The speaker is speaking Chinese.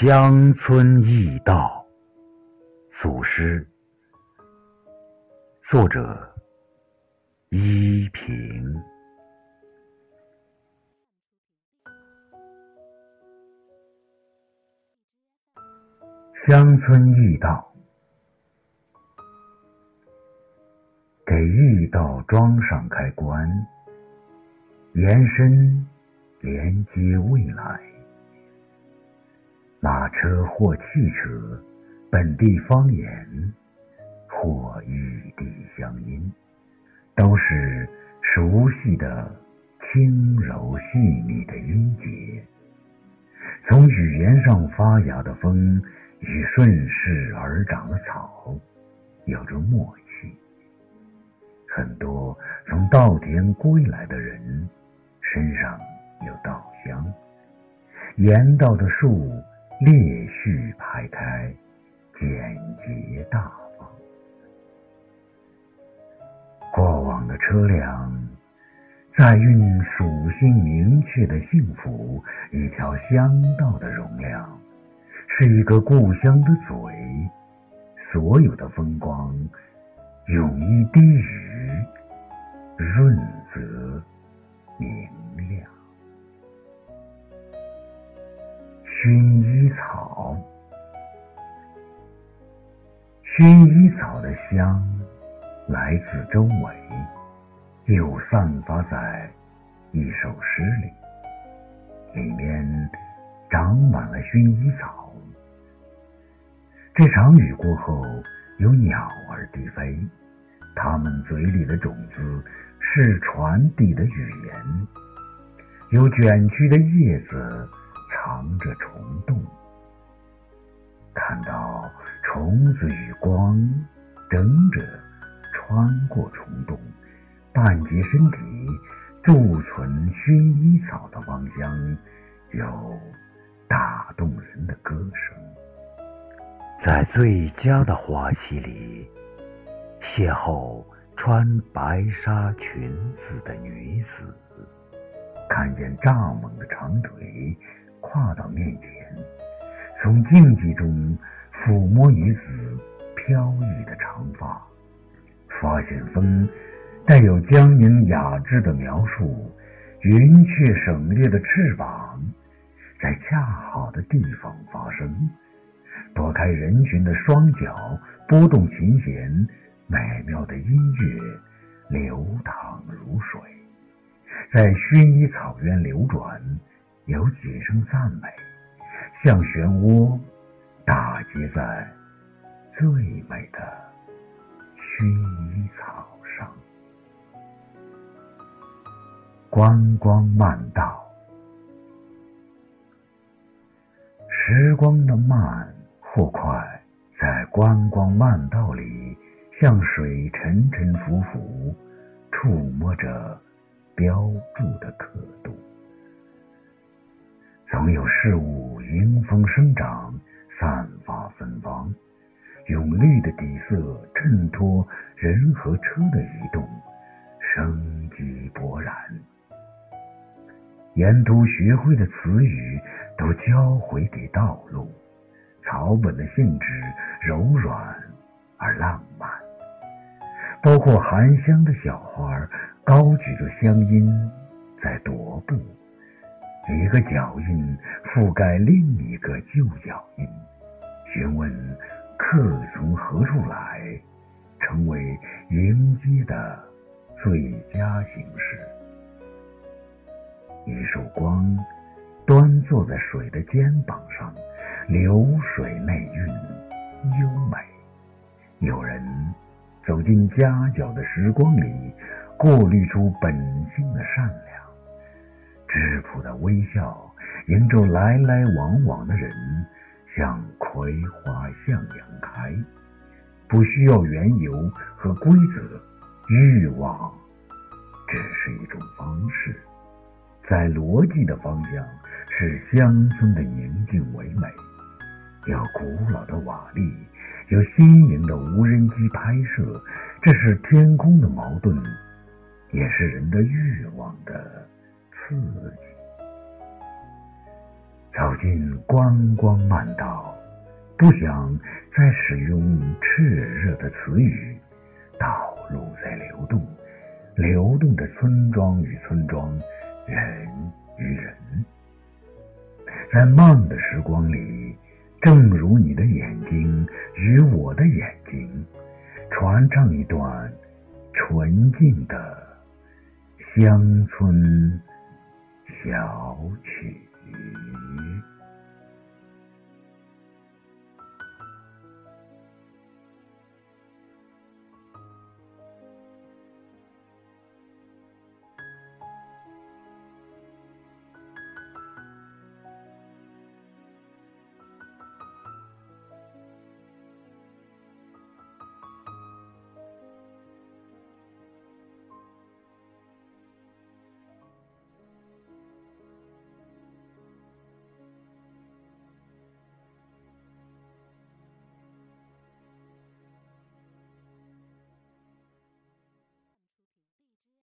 乡村驿道，祖师，作者依萍。乡村驿道，给驿道装上开关，延伸连接未来。马车或汽车，本地方言或异地乡音，都是熟悉的轻柔细腻的音节。从语言上发芽的风与顺势而长的草有着默契。很多从稻田归来的人身上有稻香，沿道的树。列序排开，简洁大方。过往的车辆载运属性明确的幸福，一条乡道的容量是一个故乡的嘴。所有的风光，用一滴雨，润泽好，薰衣草的香来自周围，又散发在一首诗里，里面长满了薰衣草。这场雨过后，有鸟儿低飞，它们嘴里的种子是传递的语言，有卷曲的叶子。藏着虫洞，虫子与光争着穿过虫洞，半截身体贮存薰衣草的芳香，有打动人的歌声。在最佳的花期里，邂逅穿白纱裙子的女子，看见蚱蜢的长腿。跨到面前，从静寂中抚摸女子飘逸的长发，发现风带有江宁雅致的描述，云雀省略的翅膀在恰好的地方发生，躲开人群的双脚拨动琴弦，美妙的音乐流淌如水，在薰衣草原流转。有几声赞美，像漩涡打结在最美的薰衣草上。观光慢道，时光的慢或快，在观光慢道里，像水沉沉浮浮，触摸着标注的刻度。总有事物迎风生长，芬芳，用绿的底色衬托人和车的移动，生机勃然。沿途学会的词语都交回给道路，草本的性质柔软而浪漫，包括含香的小花高举着香音在踱步。一个脚印覆盖另一个旧脚印，询问客从何处来，成为迎接的最佳形式。一束光端坐在水的肩膀上，流水内蕴优美。有人走进夹角的时光里，过滤出本性的善良。质朴的微笑迎着来来往往的人，像葵花向阳开。不需要缘由和规则，欲望只是一种方式。在逻辑的方向是乡村的宁静唯美，有古老的瓦砾，有新颖的无人机拍摄，这是天空的矛盾，也是人的欲望的。刺激，走进观光漫道，不想再使用炽热的词语。道路在流动，流动的村庄与村庄，人与人，在慢的时光里，正如你的眼睛与我的眼睛，传唱一段纯净的乡村小曲。